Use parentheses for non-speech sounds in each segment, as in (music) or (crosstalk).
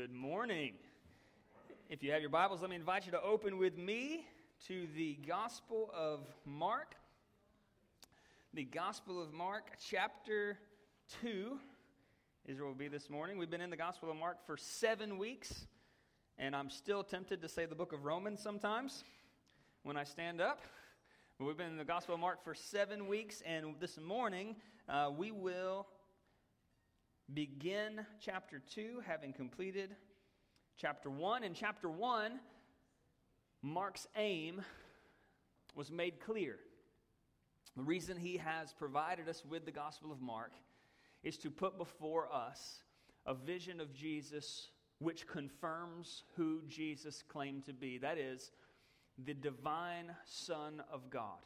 Good morning. If you have your Bibles, let me invite you to open with me to the Gospel of Mark. The Gospel of Mark, chapter 2, is where we'll be this morning. We've been in the Gospel of Mark for seven weeks, and I'm still tempted to say the book of Romans sometimes when I stand up. But we've been in the Gospel of Mark for seven weeks, and this morning uh, we will begin chapter 2, having completed chapter 1. In chapter 1, Mark's aim was made clear. The reason he has provided us with the Gospel of Mark is to put before us a vision of Jesus which confirms who Jesus claimed to be. That is, the divine Son of God.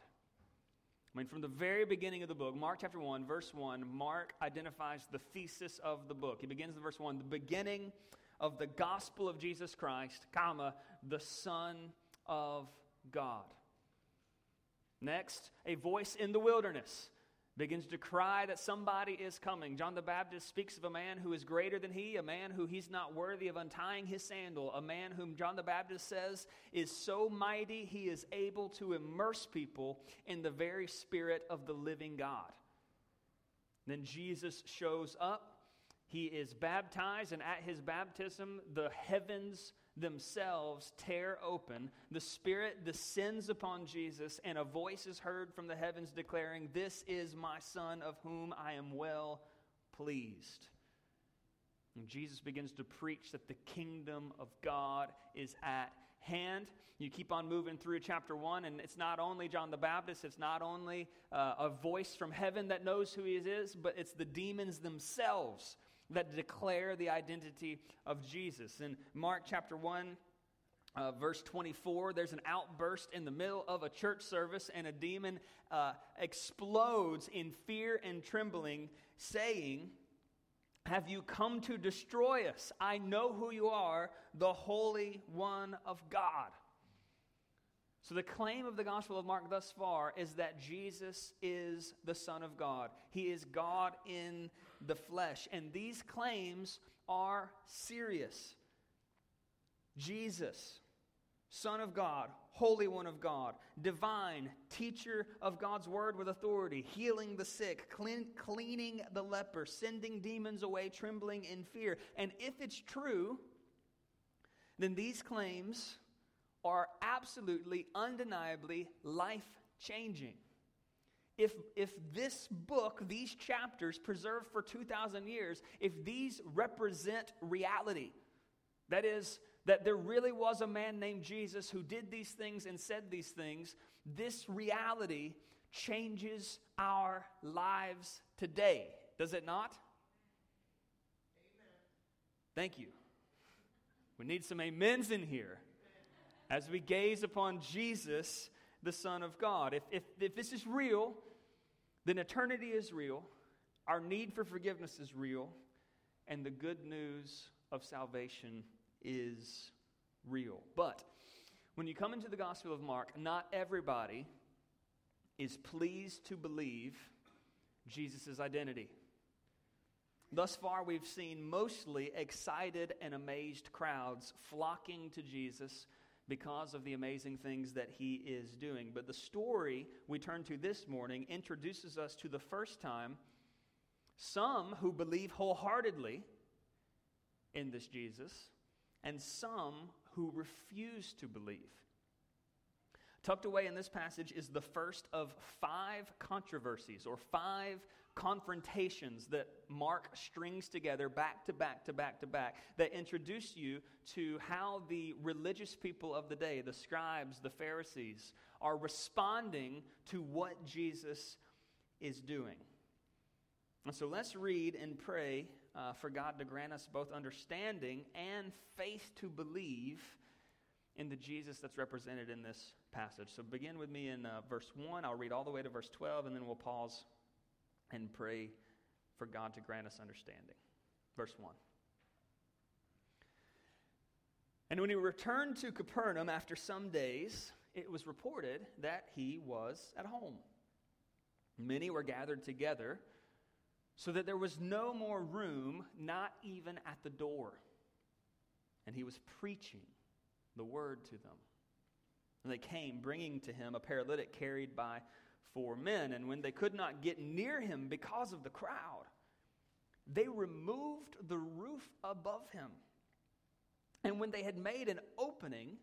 I mean, from the very beginning of the book, Mark chapter 1, verse 1, Mark identifies the thesis of the book. He begins in verse 1 the beginning of the gospel of Jesus Christ, comma, the Son of God. Next, a voice in the wilderness begins to cry that somebody is coming. John the Baptist speaks of a man who is greater than he, a man who he's not worthy of untying his sandal, a man whom John the Baptist says is so mighty he is able to immerse people in the very spirit of the living God. Then Jesus shows up. He is baptized, and at his baptism, the heavens themselves tear open. The Spirit descends upon Jesus, and a voice is heard from the heavens declaring, This is my Son of whom I am well pleased. And Jesus begins to preach that the kingdom of God is at hand. You keep on moving through chapter 1, and it's not only John the Baptist, it's not only uh, a voice from heaven that knows who he is, but it's the demons themselves that declare the identity of Jesus. In Mark chapter 1, uh, verse 24, there's an outburst in the middle of a church service, and a demon uh, explodes in fear and trembling, saying, Have you come to destroy us? I know who you are, the Holy One of God. So, the claim of the Gospel of Mark thus far is that Jesus is the Son of God. He is God in the flesh. And these claims are serious. Jesus, Son of God, Holy One of God, divine, teacher of God's word with authority, healing the sick, clean, cleaning the leper, sending demons away, trembling in fear. And if it's true, then these claims are absolutely, undeniably life changing if, if this book, these chapters preserved for 2,000 years, if these represent reality, that is, that there really was a man named Jesus who did these things and said these things, this reality changes our lives today. Does it not? Amen. Thank you. We need some amens in here as we gaze upon Jesus, the Son of God. If, if, if this is real, then eternity is real, our need for forgiveness is real, and the good news of salvation is real. But when you come into the Gospel of Mark, not everybody is pleased to believe Jesus' identity. Thus far, we've seen mostly excited and amazed crowds flocking to Jesus because of the amazing things that he is doing. But the story we turn to this morning introduces us to the first time some who believe wholeheartedly in this Jesus, and some who refuse to believe. Tucked away in this passage is the first of five controversies or five confrontations that Mark strings together back to back to back to back that introduce you to how the religious people of the day, the scribes, the Pharisees, are responding to what Jesus is doing. And so let's read and pray uh, for God to grant us both understanding and faith to believe in the Jesus that's represented in this passage. So begin with me in uh, verse 1. I'll read all the way to verse 12, and then we'll pause and pray for God to grant us understanding. Verse 1. And when he returned to Capernaum after some days, it was reported that he was at home. Many were gathered together, so that there was no more room, not even at the door. and he was preaching the word to them. And they came, bringing to him a paralytic carried by four men. And when they could not get near him because of the crowd, they removed the roof above him. And when they had made an opening,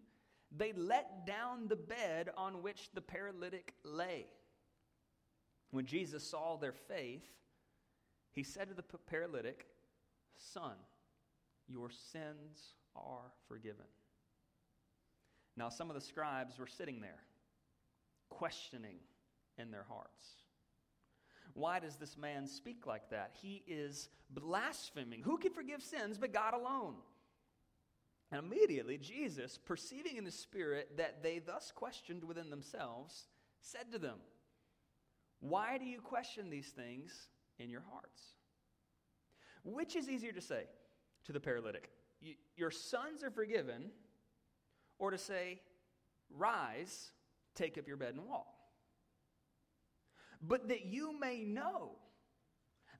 they let down the bed on which the paralytic lay. When Jesus saw their faith, he said to the paralytic, Son, your sins are forgiven. Now, some of the scribes were sitting there, questioning in their hearts. Why does this man speak like that? He is blaspheming. Who can forgive sins but God alone? And immediately, Jesus, perceiving in the Spirit that they thus questioned within themselves, said to them, Why do you question these things in your hearts? Which is easier to say to the paralytic, Your sons are forgiven, or to say, Rise, take up your bed and walk? But that you may know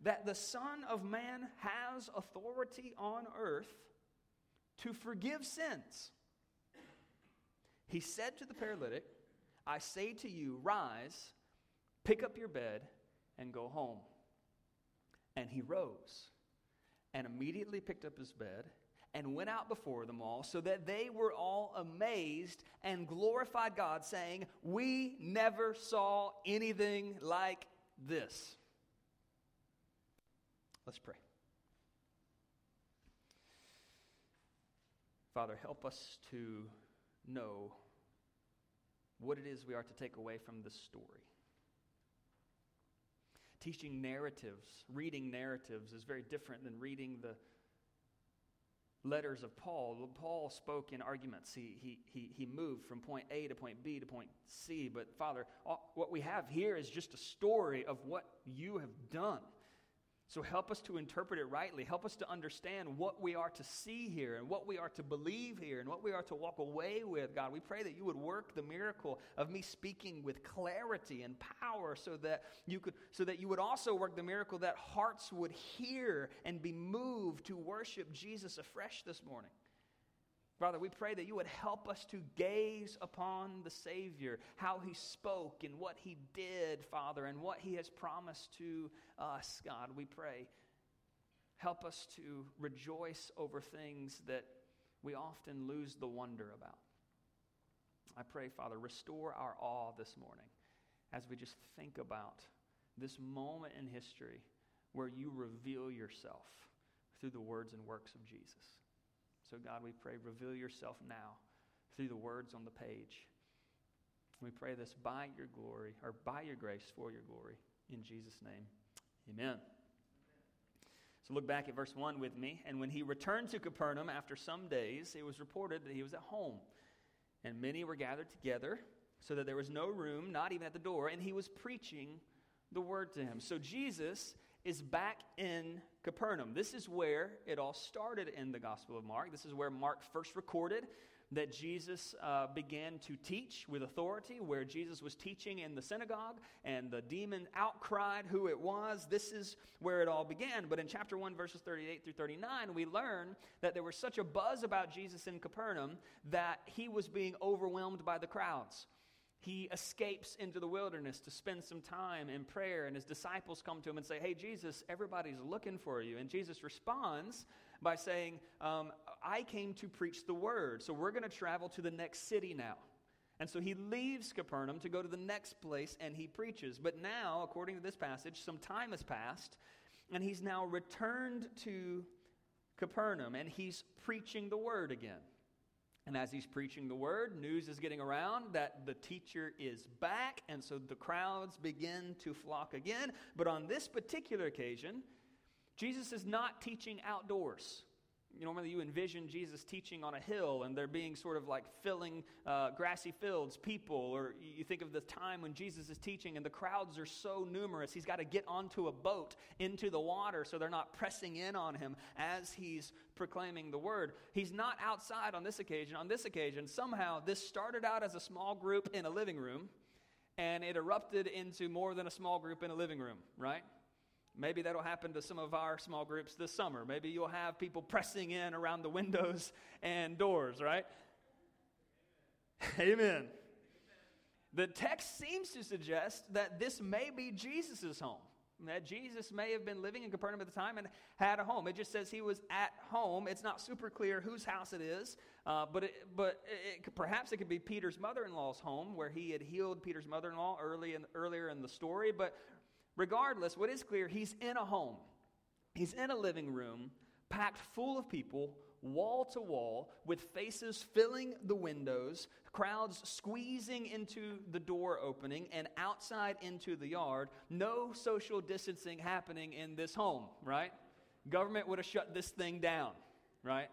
that the Son of Man has authority on earth to forgive sins. He said to the paralytic, I say to you, rise, pick up your bed, and go home. And he rose and immediately picked up his bed and went out before them all, so that they were all amazed and glorified God, saying, We never saw anything like this. Let's pray. Father, help us to know what it is we are to take away from this story. Teaching narratives, reading narratives, is very different than reading the letters of Paul. Paul spoke in arguments. He, he, he, he moved from point A to point B to point C. But, Father, what we have here is just a story of what you have done. So help us to interpret it rightly. Help us to understand what we are to see here and what we are to believe here and what we are to walk away with, God. We pray that you would work the miracle of me speaking with clarity and power so that you could so that you would also work the miracle that hearts would hear and be moved to worship Jesus afresh this morning. Father, we pray that you would help us to gaze upon the Savior, how he spoke and what he did, Father, and what he has promised to us, God. We pray. Help us to rejoice over things that we often lose the wonder about. I pray, Father, restore our awe this morning as we just think about this moment in history where you reveal yourself through the words and works of Jesus. So, God, we pray, reveal yourself now through the words on the page. We pray this by your glory, or by your grace for your glory. In Jesus' name, amen. So look back at verse 1 with me. And when he returned to Capernaum after some days, it was reported that he was at home. And many were gathered together, so that there was no room, not even at the door, and he was preaching the word to him. So Jesus is back in Capernaum. This is where it all started in the Gospel of Mark. This is where Mark first recorded that Jesus uh, began to teach with authority, where Jesus was teaching in the synagogue and the demon outcried who it was. This is where it all began. But in chapter 1, verses 38 through 39, we learn that there was such a buzz about Jesus in Capernaum that he was being overwhelmed by the crowds he escapes into the wilderness to spend some time in prayer, and his disciples come to him and say, Hey, Jesus, everybody's looking for you. And Jesus responds by saying, um, I came to preach the word, so we're going to travel to the next city now. And so he leaves Capernaum to go to the next place and he preaches. But now, according to this passage, some time has passed, and he's now returned to Capernaum and he's preaching the word again. And as he's preaching the word, news is getting around that the teacher is back, and so the crowds begin to flock again. But on this particular occasion, Jesus is not teaching outdoors normally you envision Jesus teaching on a hill and there being sort of like filling uh, grassy fields, people, or you think of the time when Jesus is teaching and the crowds are so numerous, he's got to get onto a boat into the water so they're not pressing in on him as he's proclaiming the word. He's not outside on this occasion. On this occasion, somehow this started out as a small group in a living room and it erupted into more than a small group in a living room, right? Maybe that'll happen to some of our small groups this summer. Maybe you'll have people pressing in around the windows and doors, right? Amen. The text seems to suggest that this may be Jesus' home. That Jesus may have been living in Capernaum at the time and had a home. It just says he was at home. It's not super clear whose house it is, uh, but, it, but it, perhaps it could be Peter's mother in law's home where he had healed Peter's mother in law early earlier in the story. But regardless, what is clear, he's in a home, he's in a living room packed full of people wall to wall, with faces filling the windows, crowds squeezing into the door opening, and outside into the yard. No social distancing happening in this home, right? Government would have shut this thing down, right?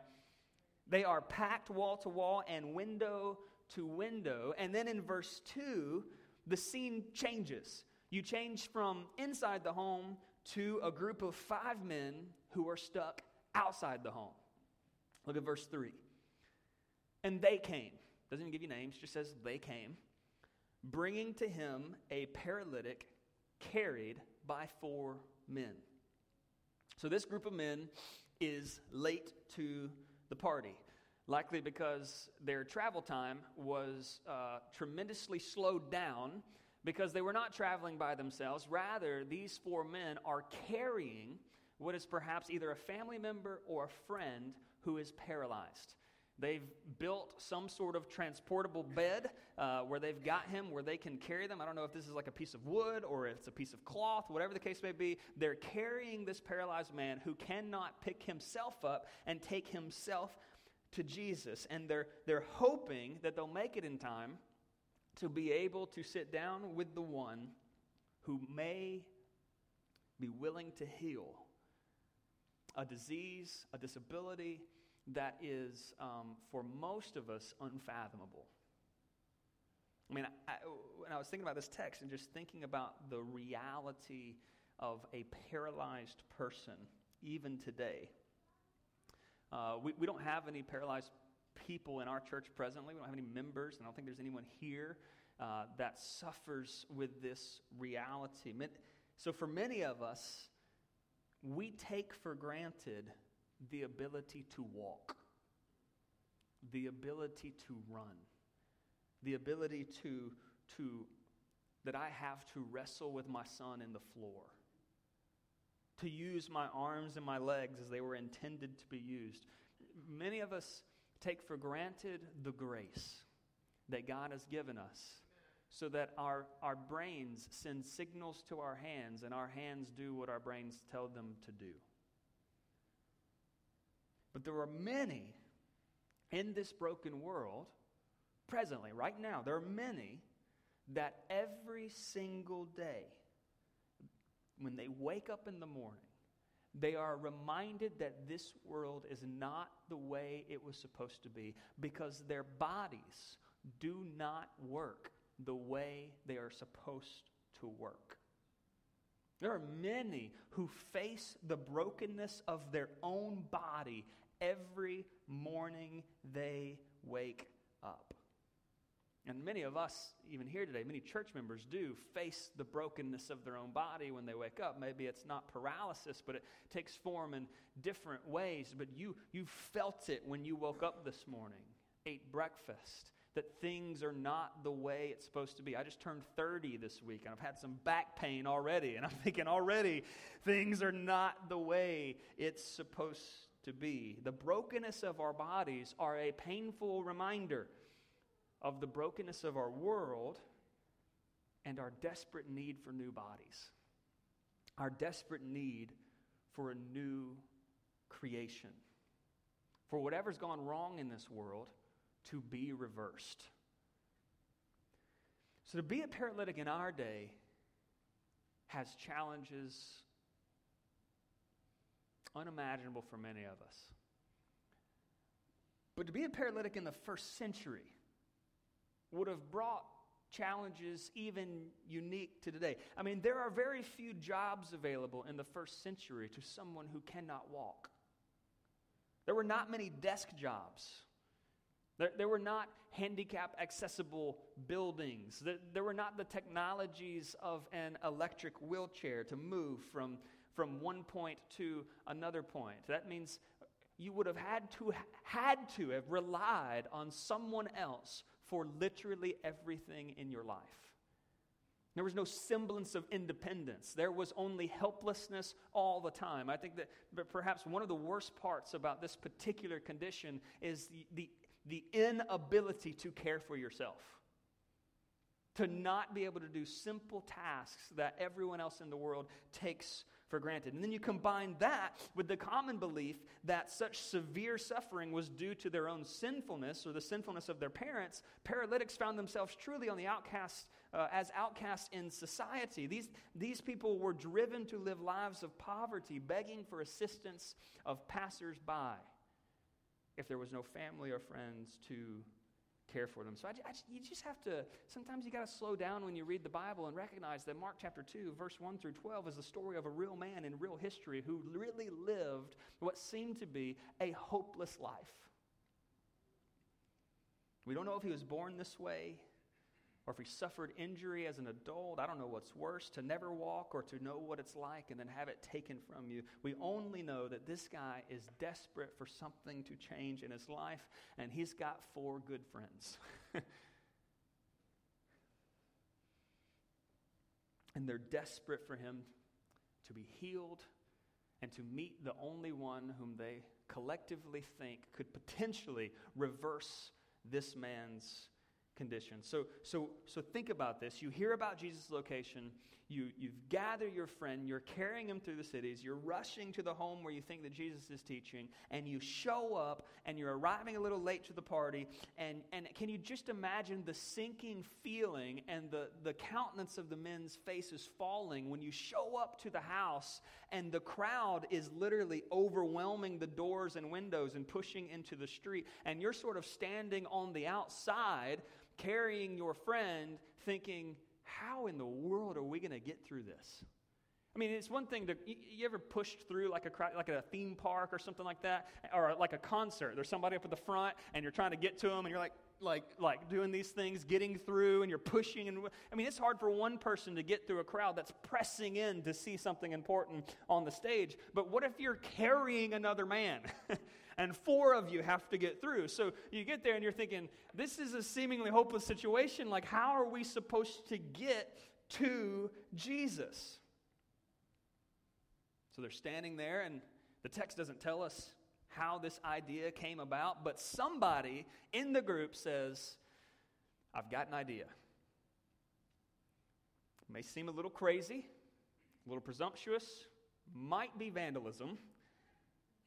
They are packed wall to wall and window to window. And then in verse 2, the scene changes. You change from inside the home to a group of five men who are stuck outside the home. Look at verse 3. And they came. Doesn't even give you names, just says they came, bringing to him a paralytic carried by four men. So this group of men is late to the party, likely because their travel time was uh, tremendously slowed down because they were not traveling by themselves. Rather, these four men are carrying what is perhaps either a family member or a friend who is paralyzed. They've built some sort of transportable bed uh, where they've got him where they can carry them. I don't know if this is like a piece of wood or if it's a piece of cloth, whatever the case may be. They're carrying this paralyzed man who cannot pick himself up and take himself to Jesus. And they're, they're hoping that they'll make it in time to be able to sit down with the one who may be willing to heal a disease, a disability that is, um, for most of us, unfathomable. I mean, I, when I was thinking about this text and just thinking about the reality of a paralyzed person, even today, uh, we, we don't have any paralyzed people in our church presently. We don't have any members, and I don't think there's anyone here uh, that suffers with this reality. So, for many of us, we take for granted the ability to walk, the ability to run, the ability to, to that I have to wrestle with my son in the floor, to use my arms and my legs as they were intended to be used. Many of us take for granted the grace that God has given us so that our, our brains send signals to our hands and our hands do what our brains tell them to do. But there are many in this broken world, presently, right now, there are many that every single day, when they wake up in the morning, they are reminded that this world is not the way it was supposed to be because their bodies do not work the way they are supposed to work. There are many who face the brokenness of their own body every morning they wake up. And many of us, even here today, many church members do face the brokenness of their own body when they wake up. Maybe it's not paralysis, but it takes form in different ways. But you, you felt it when you woke up this morning, ate breakfast, that things are not the way it's supposed to be. I just turned 30 this week and I've had some back pain already, and I'm (laughs) thinking already things are not the way it's supposed to be. The brokenness of our bodies are a painful reminder of the brokenness of our world and our desperate need for new bodies. Our desperate need for a new creation. For whatever's gone wrong in this world, to be reversed. So, to be a paralytic in our day has challenges unimaginable for many of us. But to be a paralytic in the first century would have brought challenges even unique to today. I mean, there are very few jobs available in the first century to someone who cannot walk. There were not many desk jobs. There, there were not handicap accessible buildings. There, there were not the technologies of an electric wheelchair to move from, from one point to another point. That means you would have had to had to have relied on someone else for literally everything in your life. There was no semblance of independence. There was only helplessness all the time. I think that perhaps one of the worst parts about this particular condition is the, the, the inability to care for yourself to not be able to do simple tasks that everyone else in the world takes for granted. And then you combine that with the common belief that such severe suffering was due to their own sinfulness or the sinfulness of their parents. Paralytics found themselves truly on the outcast, uh, as outcasts in society. These, these people were driven to live lives of poverty, begging for assistance of passersby if there was no family or friends to care for them. So I, I, you just have to, sometimes you got to slow down when you read the Bible and recognize that Mark chapter 2, verse 1 through 12, is the story of a real man in real history who really lived what seemed to be a hopeless life. We don't know if he was born this way or if he suffered injury as an adult, I don't know what's worse to never walk or to know what it's like and then have it taken from you. We only know that this guy is desperate for something to change in his life, and he's got four good friends. (laughs) and they're desperate for him to be healed and to meet the only one whom they collectively think could potentially reverse this man's condition. So, so, so think about this. You hear about Jesus' location. You, you've gathered your friend. You're carrying him through the cities. You're rushing to the home where you think that Jesus is teaching. And you show up and you're arriving a little late to the party. And, and can you just imagine the sinking feeling and the, the countenance of the men's faces falling when you show up to the house and the crowd is literally overwhelming the doors and windows and pushing into the street? And you're sort of standing on the outside carrying your friend thinking, how in the world are we going to get through this? I mean, it's one thing to you ever pushed through like a like a theme park or something like that, or like a concert. There's somebody up at the front, and you're trying to get to them, and you're like like like doing these things, getting through, and you're pushing. And I mean, it's hard for one person to get through a crowd that's pressing in to see something important on the stage. But what if you're carrying another man? (laughs) and four of you have to get through. So you get there and you're thinking, this is a seemingly hopeless situation. Like, how are we supposed to get to Jesus? So they're standing there, and the text doesn't tell us how this idea came about, but somebody in the group says, I've got an idea. It may seem a little crazy, a little presumptuous, might be vandalism,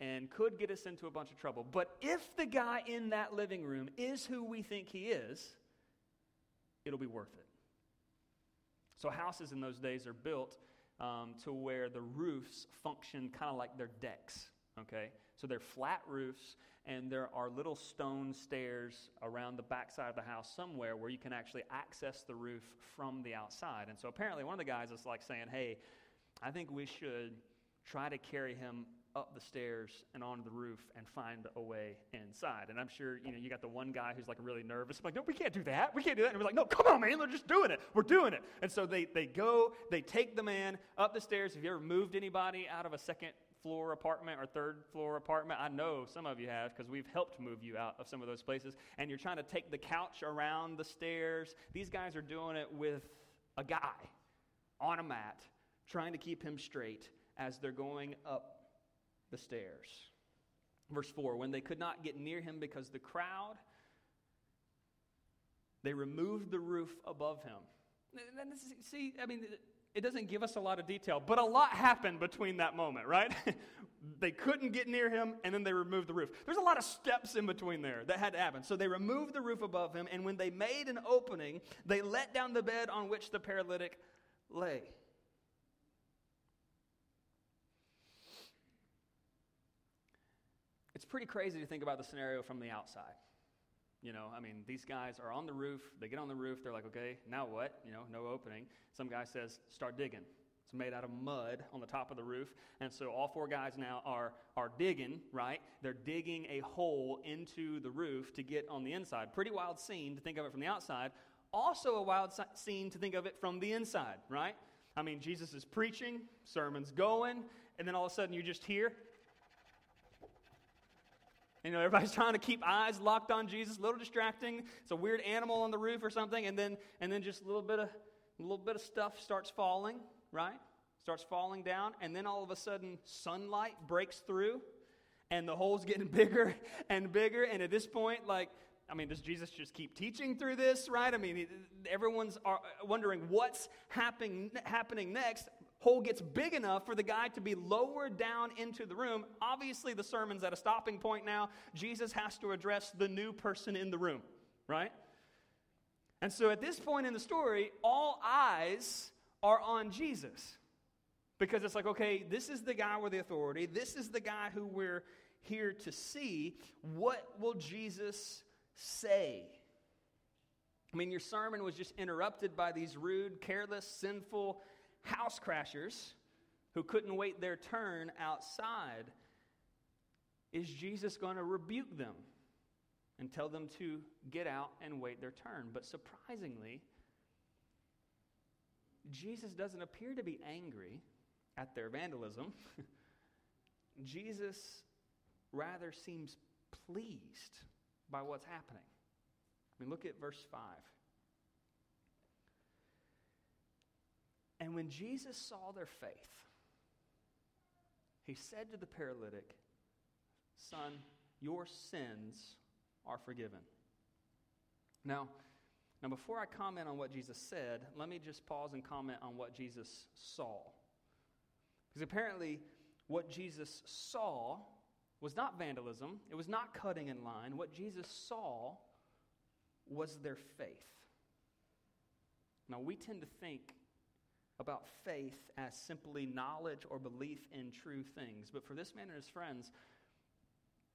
and could get us into a bunch of trouble. But if the guy in that living room is who we think he is, it'll be worth it. So, houses in those days are built um, to where the roofs function kind of like their decks, okay? So, they're flat roofs, and there are little stone stairs around the backside of the house somewhere where you can actually access the roof from the outside. And so, apparently, one of the guys is like saying, Hey, I think we should try to carry him up the stairs and onto the roof and find a way inside. And I'm sure, you know, you got the one guy who's like really nervous. I'm like, no, we can't do that. We can't do that. And we're like, no, come on, man. They're just doing it. We're doing it. And so they, they go, they take the man up the stairs. Have you ever moved anybody out of a second floor apartment or third floor apartment? I know some of you have because we've helped move you out of some of those places. And you're trying to take the couch around the stairs. These guys are doing it with a guy on a mat, trying to keep him straight as they're going up the stairs. Verse 4 When they could not get near him because the crowd, they removed the roof above him. See, I mean, it doesn't give us a lot of detail, but a lot happened between that moment, right? (laughs) they couldn't get near him, and then they removed the roof. There's a lot of steps in between there that had to happen. So they removed the roof above him, and when they made an opening, they let down the bed on which the paralytic lay. Pretty crazy to think about the scenario from the outside. You know, I mean, these guys are on the roof. They get on the roof. They're like, okay, now what? You know, no opening. Some guy says, start digging. It's made out of mud on the top of the roof. And so all four guys now are, are digging, right? They're digging a hole into the roof to get on the inside. Pretty wild scene to think of it from the outside. Also, a wild scene to think of it from the inside, right? I mean, Jesus is preaching, sermon's going, and then all of a sudden you just hear. You know, everybody's (laughs) trying to keep eyes locked on Jesus, a little distracting. It's a weird animal on the roof or something, and then and then just a little bit of a little bit of stuff starts falling, right? Starts falling down, and then all of a sudden sunlight breaks through, and the hole's getting (laughs) bigger and bigger. And at this point, like I mean, does Jesus just keep teaching through this, right? I mean, everyone's uh, wondering what's happening, happening next. Hole gets big enough for the guy to be lowered down into the room. Obviously, the sermon's at a stopping point now. Jesus has to address the new person in the room, right? And so at this point in the story, all eyes are on Jesus. Because it's like, okay, this is the guy with the authority. This is the guy who we're here to see. What will Jesus say? I mean, your sermon was just interrupted by these rude, careless, sinful house crashers who couldn't wait their turn outside. Is Jesus going to rebuke them and tell them to get out and wait their turn? But surprisingly, Jesus doesn't appear to be angry at their vandalism. (laughs) Jesus rather seems pleased by what's happening. I mean, look at verse 5. And when Jesus saw their faith, he said to the paralytic, Son, your sins are forgiven. Now, now, before I comment on what Jesus said, let me just pause and comment on what Jesus saw. Because apparently, what Jesus saw was not vandalism, it was not cutting in line. What Jesus saw was their faith. Now, we tend to think about faith as simply knowledge or belief in true things, but for this man and his friends,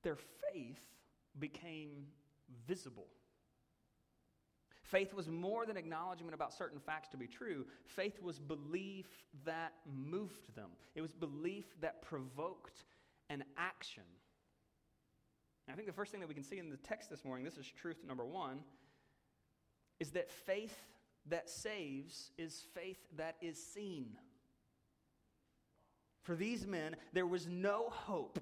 their faith became visible. Faith was more than acknowledgement about certain facts to be true. Faith was belief that moved them, it was belief that provoked an action. And I think the first thing that we can see in the text this morning, this is truth number one, is that faith that saves is faith that is seen. For these men, there was no hope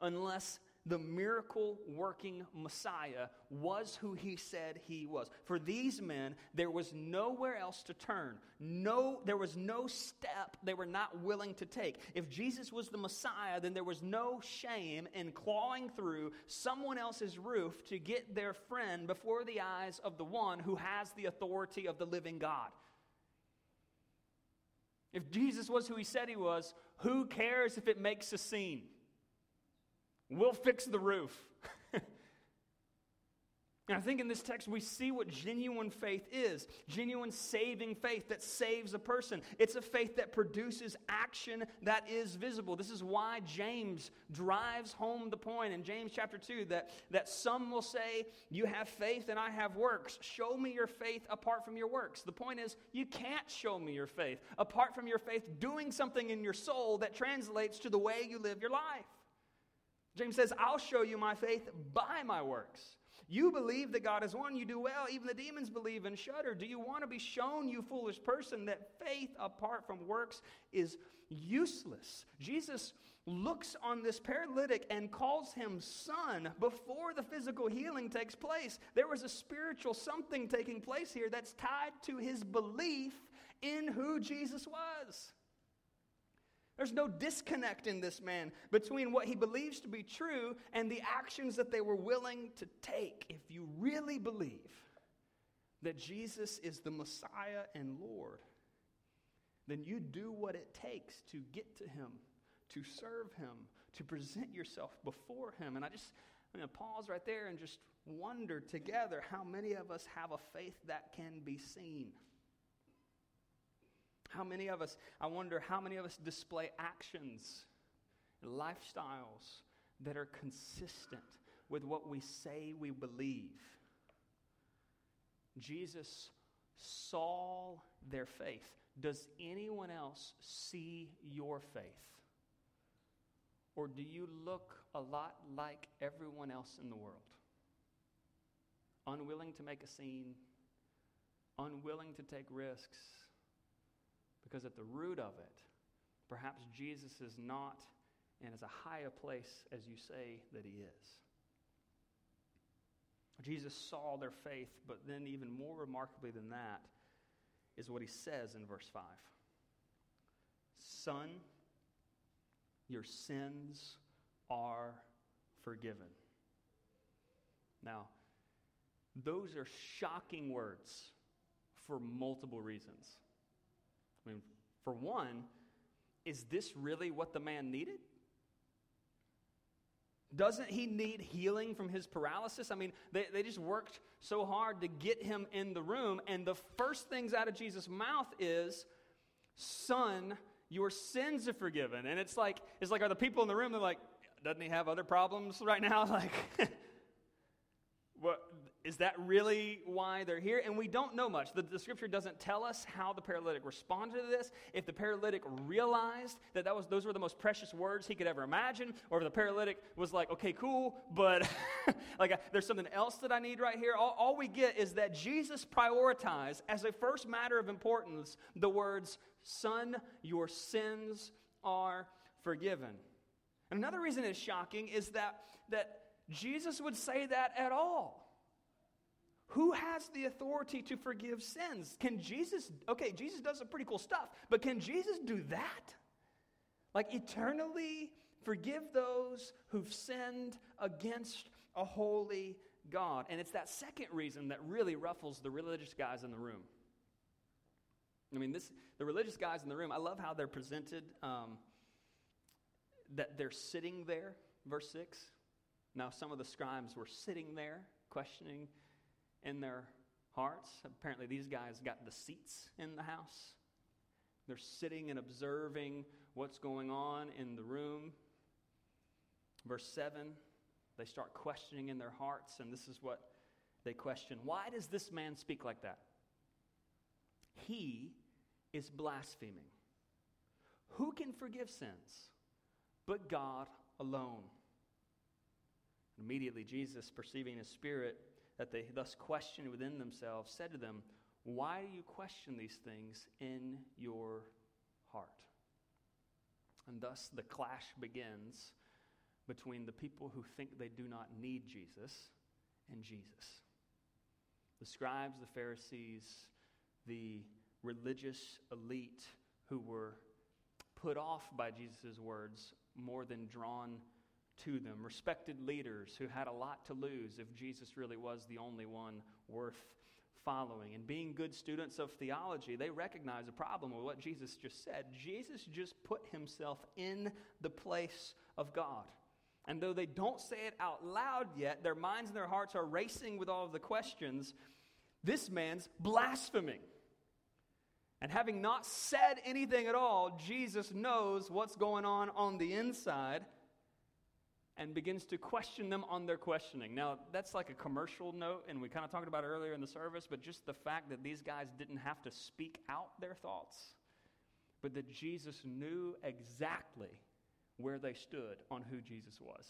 unless the miracle working Messiah was who he said he was. For these men, there was nowhere else to turn. No, there was no step they were not willing to take. If Jesus was the Messiah, then there was no shame in clawing through someone else's roof to get their friend before the eyes of the one who has the authority of the living God. If Jesus was who he said he was, who cares if it makes a scene? We'll fix the roof. (laughs) and I think in this text we see what genuine faith is genuine saving faith that saves a person. It's a faith that produces action that is visible. This is why James drives home the point in James chapter 2 that, that some will say, You have faith and I have works. Show me your faith apart from your works. The point is, you can't show me your faith apart from your faith doing something in your soul that translates to the way you live your life. James says, I'll show you my faith by my works. You believe that God is one, you do well. Even the demons believe and shudder. Do you want to be shown, you foolish person, that faith apart from works is useless? Jesus looks on this paralytic and calls him son before the physical healing takes place. There was a spiritual something taking place here that's tied to his belief in who Jesus was. There's no disconnect in this man between what he believes to be true and the actions that they were willing to take. If you really believe that Jesus is the Messiah and Lord, then you do what it takes to get to him, to serve him, to present yourself before him. And I just, I'm going to pause right there and just wonder together how many of us have a faith that can be seen. How many of us, I wonder, how many of us display actions, lifestyles that are consistent with what we say we believe? Jesus saw their faith. Does anyone else see your faith? Or do you look a lot like everyone else in the world? Unwilling to make a scene, unwilling to take risks, because at the root of it, perhaps Jesus is not in as high a place as you say that he is. Jesus saw their faith, but then, even more remarkably than that, is what he says in verse 5 Son, your sins are forgiven. Now, those are shocking words for multiple reasons. I mean, for one, is this really what the man needed? Doesn't he need healing from his paralysis? I mean, they, they just worked so hard to get him in the room, and the first things out of Jesus' mouth is, Son, your sins are forgiven. And it's like, it's like, are the people in the room, they're like, doesn't he have other problems right now? (laughs) Like, what, is that really why they're here? And we don't know much. The, the, scripture doesn't tell us how the paralytic responded to this. If the paralytic realized that, that was, those were the most precious words he could ever imagine, or if the paralytic was like, okay, cool, but (laughs) like uh, there's something else that I need right here. All, all we get is that Jesus prioritized as a first matter of importance the words, Son, your sins are forgiven. And another reason it's shocking is that, that Jesus would say that at all. Who has the authority to forgive sins? Can Jesus, okay, Jesus does some pretty cool stuff, but can Jesus do that? Like eternally forgive those who've sinned against a holy God. And it's that second reason that really ruffles the religious guys in the room. I mean, this, the religious guys in the room, I love how they're presented, um, that they're sitting there, verse 6. Now, some of the scribes were sitting there questioning in their hearts. Apparently, these guys got the seats in the house. They're sitting and observing what's going on in the room. Verse 7, they start questioning in their hearts, and this is what they question Why does this man speak like that? He is blaspheming. Who can forgive sins but God alone? Immediately, Jesus, perceiving his spirit, that they thus questioned within themselves, said to them, Why do you question these things in your heart? And thus the clash begins between the people who think they do not need Jesus and Jesus. The scribes, the Pharisees, the religious elite who were put off by Jesus' words more than drawn to them, respected leaders who had a lot to lose if Jesus really was the only one worth following. And being good students of theology, they recognize a problem with what Jesus just said. Jesus just put himself in the place of God. And though they don't say it out loud yet, their minds and their hearts are racing with all of the questions. This man's blaspheming. And having not said anything at all, Jesus knows what's going on on the inside and begins to question them on their questioning. Now, that's like a commercial note, and we kind of talked about earlier in the service, but just the fact that these guys didn't have to speak out their thoughts, but that Jesus knew exactly where they stood on who Jesus was.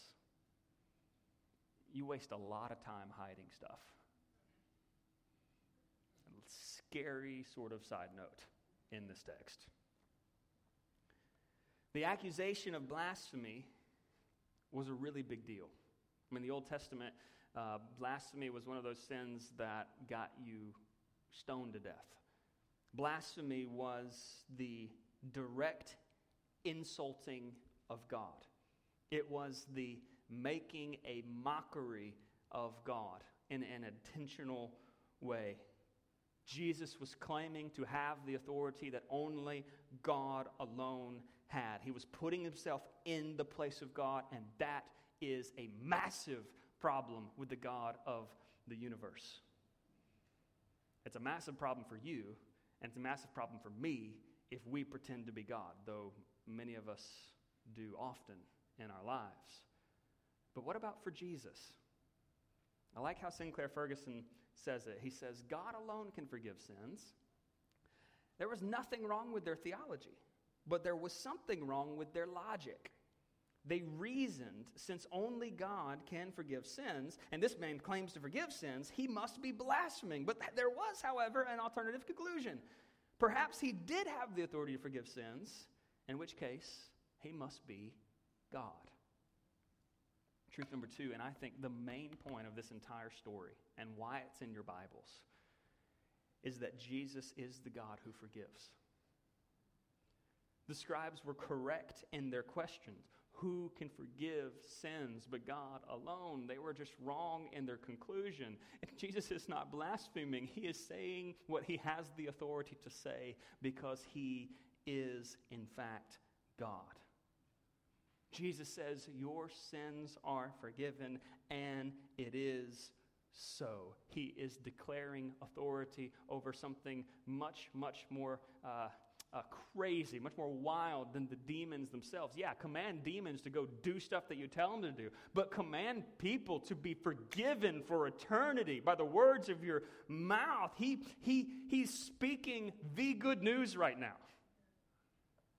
You waste a lot of time hiding stuff. Scary sort of side note in this text. The accusation of blasphemy was a really big deal. I mean, the Old Testament, uh, blasphemy was one of those sins that got you stoned to death. Blasphemy was the direct insulting of God, it was the making a mockery of God in an intentional way. Jesus was claiming to have the authority that only God alone had. He was putting himself in the place of God, and that is a massive problem with the God of the universe. It's a massive problem for you, and it's a massive problem for me if we pretend to be God, though many of us do often in our lives. But what about for Jesus? I like how Sinclair Ferguson says it. He says, God alone can forgive sins. There was nothing wrong with their theology. But there was something wrong with their logic. They reasoned, since only God can forgive sins, and this man claims to forgive sins, he must be blaspheming. But there was, however, an alternative conclusion. Perhaps he did have the authority to forgive sins, in which case he must be God. Truth number two, and I think the main point of this entire story and why it's in your Bibles, is that Jesus is the God who forgives. The scribes were correct in their questions. Who can forgive sins but God alone? They were just wrong in their conclusion. And (laughs) Jesus is not blaspheming. He is saying what he has the authority to say because he is, in fact, God. Jesus says, Your sins are forgiven, and it is so. He is declaring authority over something much, much more uh, uh, crazy, much more wild than the demons themselves. Yeah, command demons to go do stuff that you tell them to do, but command people to be forgiven for eternity by the words of your mouth. He, he, he's speaking the good news right now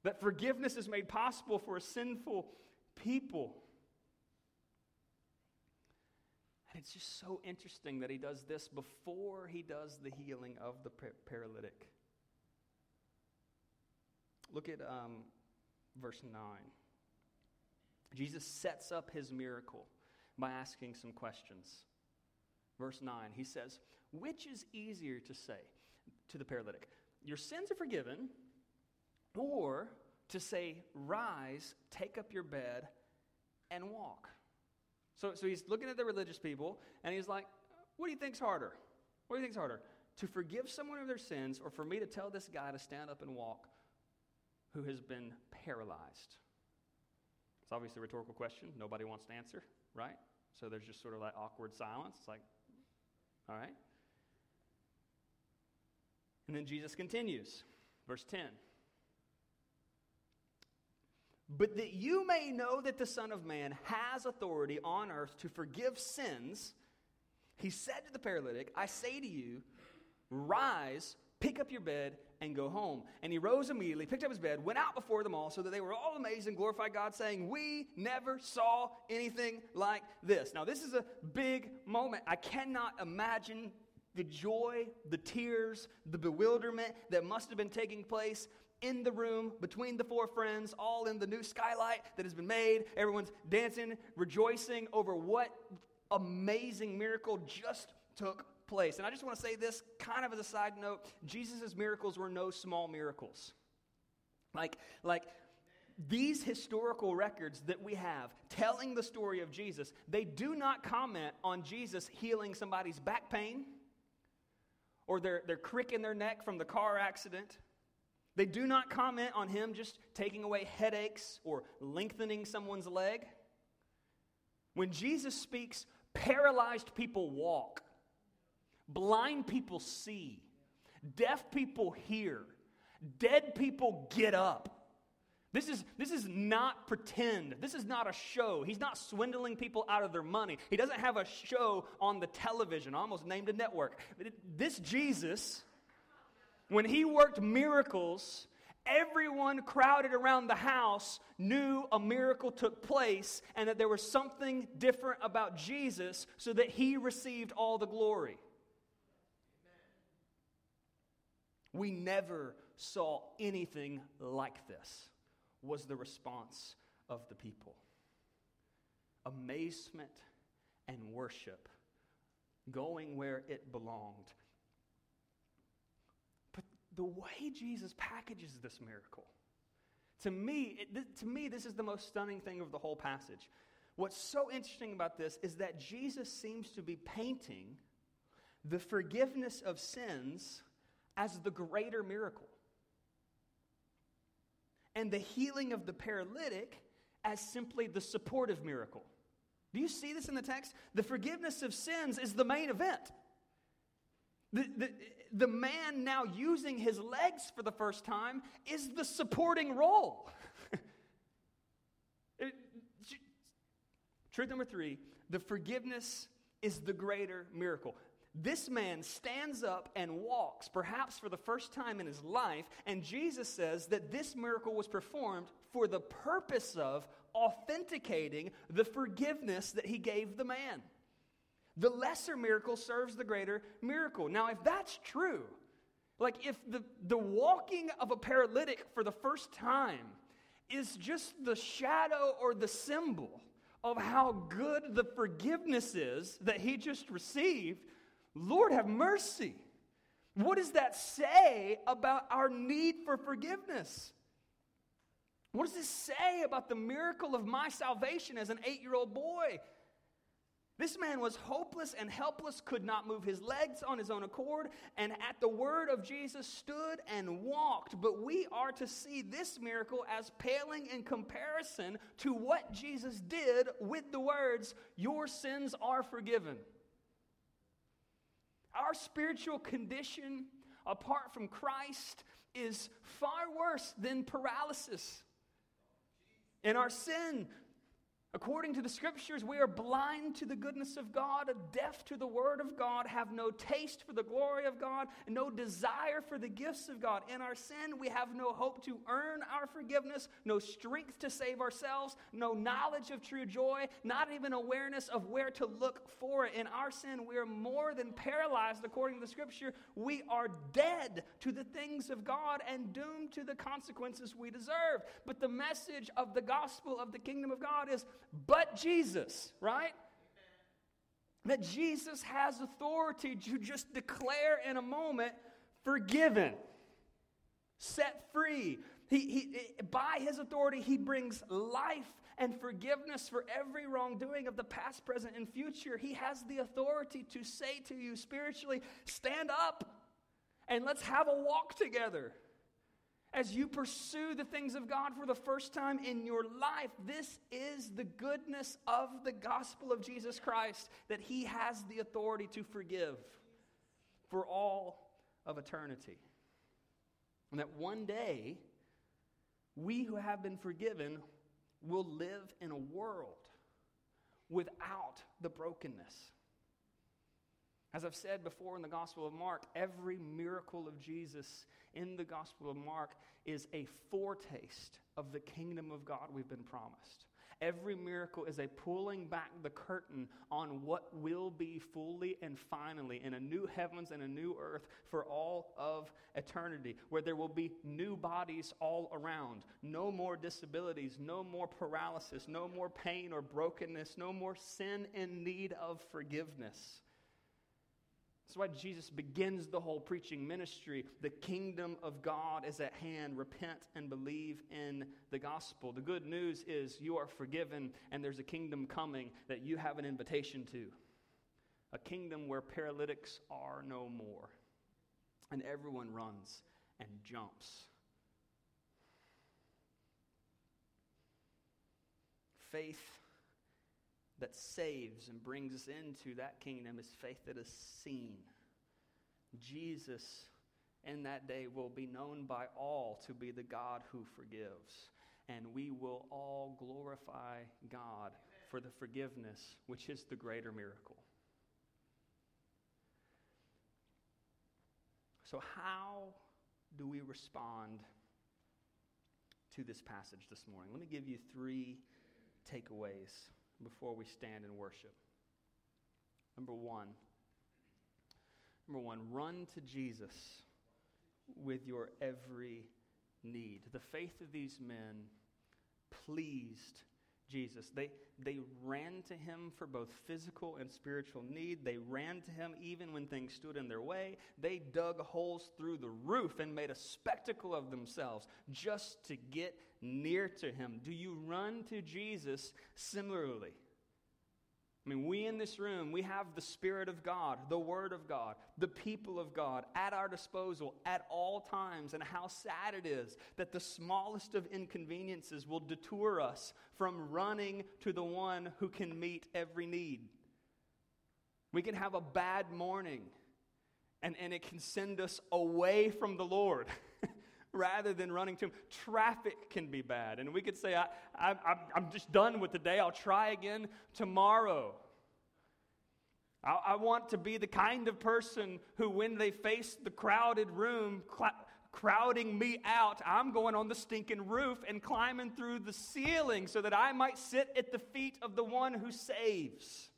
that forgiveness is made possible for a sinful people. And it's just so interesting that he does this before he does the healing of the paralytic. Look at um, verse 9. Jesus sets up his miracle by asking some questions. Verse 9, he says, Which is easier to say to the paralytic, Your sins are forgiven, or to say, Rise, take up your bed, and walk? So, so he's looking at the religious people, and he's like, What do you think's harder? What do you think's harder? To forgive someone of their sins, or for me to tell this guy to stand up and walk? Who has been paralyzed? It's obviously a rhetorical question. Nobody wants to answer, right? So there's just sort of that awkward silence. It's like, all right. And then Jesus continues, verse 10. But that you may know that the Son of Man has authority on earth to forgive sins, he said to the paralytic, I say to you, rise, pick up your bed, and go home. And he rose immediately, picked up his bed, went out before them all, so that they were all amazed and glorified God, saying, We never saw anything like this. Now, this is a big moment. I cannot imagine the joy, the tears, the bewilderment that must have been taking place in the room between the four friends, all in the new skylight that has been made. Everyone's dancing, rejoicing over what amazing miracle just took place. And I just want to say this kind of as a side note Jesus' miracles were no small miracles. Like, like, these historical records that we have telling the story of Jesus, they do not comment on Jesus healing somebody's back pain or their, their crick in their neck from the car accident. They do not comment on him just taking away headaches or lengthening someone's leg. When Jesus speaks, paralyzed people walk. Blind people see, deaf people hear, dead people get up. This is, this is not pretend. This is not a show. He's not swindling people out of their money. He doesn't have a show on the television. Almost named a network. This Jesus, when he worked miracles, everyone crowded around the house knew a miracle took place and that there was something different about Jesus so that he received all the glory. We never saw anything like this, was the response of the people. Amazement and worship, going where it belonged. But the way Jesus packages this miracle, to me, it, to me, this is the most stunning thing of the whole passage. What's so interesting about this is that Jesus seems to be painting the forgiveness of sins as the greater miracle, and the healing of the paralytic as simply the supportive miracle. Do you see this in the text? The forgiveness of sins is the main event. The, the, the man now using his legs for the first time is the supporting role. (laughs) truth number three the forgiveness is the greater miracle. This man stands up and walks, perhaps for the first time in his life, and Jesus says that this miracle was performed for the purpose of authenticating the forgiveness that he gave the man. The lesser miracle serves the greater miracle. Now, if that's true, Like, if the, the walking of a paralytic for the first time is just the shadow or the symbol of how good the forgiveness is that he just received, Lord have mercy. What does that say about our need for forgiveness? What does this say about the miracle of my salvation as an eight year old boy? This man was hopeless and helpless, could not move his legs on his own accord, and at the word of Jesus stood and walked. But we are to see this miracle as paling in comparison to what Jesus did with the words, Your sins are forgiven. Our spiritual condition apart from Christ is far worse than paralysis. In our sin, According to the scriptures, we are blind to the goodness of God, deaf to the word of God, have no taste for the glory of God, no desire for the gifts of God. In our sin, we have no hope to earn our forgiveness, no strength to save ourselves, no knowledge of true joy, not even awareness of where to look for it. In our sin, we are more than paralyzed, according to the scripture. We are dead to the things of God and doomed to the consequences we deserve. But the message of the gospel of the kingdom of God is but Jesus, right? That Jesus has authority to just declare in a moment, forgiven, set free. He, he, by his authority, he brings life and forgiveness for every wrongdoing of the past, present, and future. He has the authority to say to you spiritually, stand up and let's have a walk together as you pursue the things of God for the first time in your life, this is the goodness of the gospel of Jesus Christ that He has the authority to forgive for all of eternity. And that one day, we who have been forgiven will live in a world without the brokenness. As I've said before in the Gospel of Mark, every miracle of Jesus in the Gospel of Mark is a foretaste of the kingdom of God we've been promised. Every miracle is a pulling back the curtain on what will be fully and finally in a new heavens and a new earth for all of eternity, where there will be new bodies all around, no more disabilities, no more paralysis, no more pain or brokenness, no more sin in need of forgiveness. That's why Jesus begins the whole preaching ministry. The kingdom of God is at hand. Repent and believe in the gospel. The good news is you are forgiven, and there's a kingdom coming that you have an invitation to. A kingdom where paralytics are no more, and everyone runs and jumps. Faith that saves and brings us into that kingdom is faith that is seen. Jesus in that day will be known by all to be the God who forgives. And we will all glorify God for the forgiveness, which is the greater miracle. So, how do we respond to this passage this morning? Let me give you three takeaways before we stand and worship. Number one, number one, run to Jesus with your every need. The faith of these men pleased Jesus. They, they ran to him for both physical and spiritual need. They ran to him even when things stood in their way. They dug holes through the roof and made a spectacle of themselves just to get near to him. Do you run to Jesus similarly? I mean, we in this room, we have the Spirit of God, the Word of God, the people of God at our disposal at all times. And how sad it is that the smallest of inconveniences will detour us from running to the one who can meet every need. We can have a bad morning, and, and it can send us away from the Lord. (laughs) rather than running to Him. Traffic can be bad. And we could say, I, I, I'm just done with the day. I'll try again tomorrow. I, I want to be the kind of person who, when they face the crowded room, cl- crowding me out, I'm going on the stinking roof and climbing through the ceiling so that I might sit at the feet of the one who saves.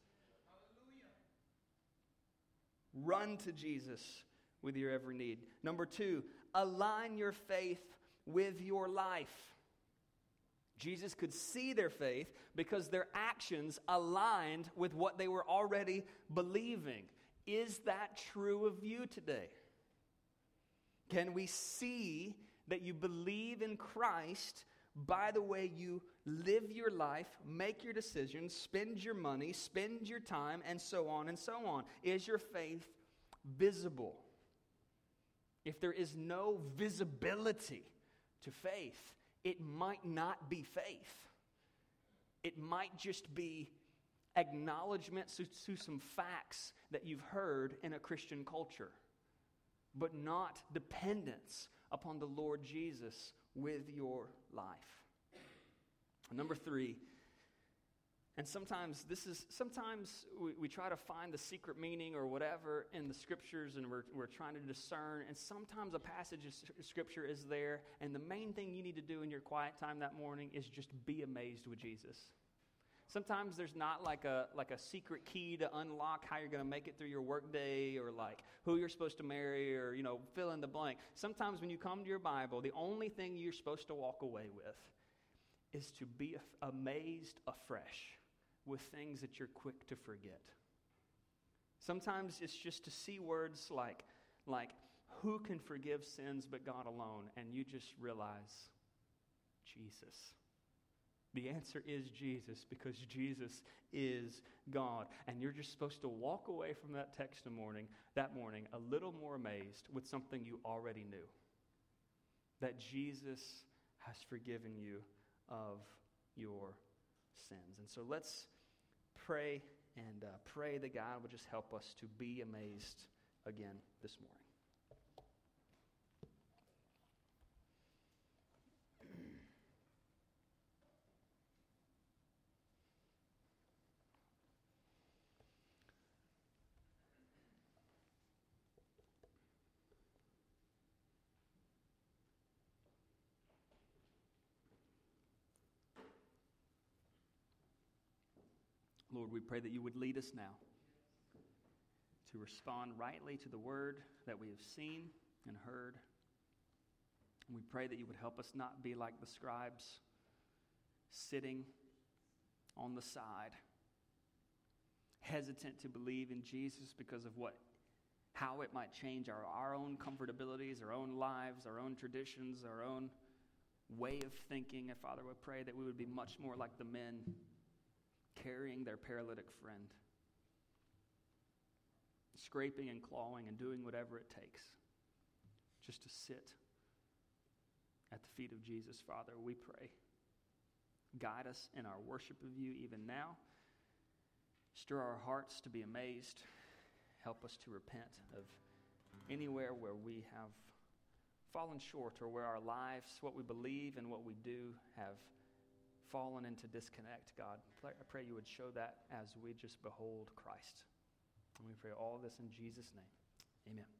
Run to Jesus with your every need. Number two, align your faith with your life. Jesus could see their faith because their actions aligned with what they were already believing. Is that true of you today? Can we see that you believe in Christ by the way you live your life, make your decisions, spend your money, spend your time, and so on and so on? Is your faith visible? If there is no visibility to faith, it might not be faith. It might just be acknowledgement to, to some facts that you've heard in a Christian culture, but not dependence upon the Lord Jesus with your life. Number three, and sometimes this is sometimes we, we, try to find the secret meaning or whatever in the scriptures and we're, we're trying to discern. And sometimes a passage of scripture is there and the main thing you need to do in your quiet time that morning is just be amazed with jesus. Sometimes there's not like a like a secret key to unlock how you're going to make it through your workday or like who you're supposed to marry or you know fill in the blank. Sometimes when you come to your bible the only thing you're supposed to walk away with is to be amazed afresh with things that you're quick to forget. Sometimes it's just to see words like, like, who can forgive sins but God alone? And you just realize, Jesus. The answer is Jesus because Jesus is God. And you're just supposed to walk away from that text in morning, that morning a little more amazed with something you already knew. That Jesus has forgiven you of your sins. And so let's pray and uh, pray that God would just help us to be amazed again this morning. Lord, we pray that you would lead us now to respond rightly to the word that we have seen and heard. And we pray that you would help us not be like the scribes sitting on the side, hesitant to believe in Jesus because of what how it might change our, our own comfortabilities, our own lives, our own traditions, our own way of thinking. And Father, we pray that we would be much more like the men carrying their paralytic friend, scraping and clawing and doing whatever it takes just to sit at the feet of Jesus, Father, we pray. Guide us in our worship of you even now. Stir our hearts to be amazed. Help us to repent of anywhere where we have fallen short or where our lives, what we believe and what we do, have fallen into disconnect, God. I pray you would show that as we just behold Christ. And we pray all this in Jesus' name. Amen.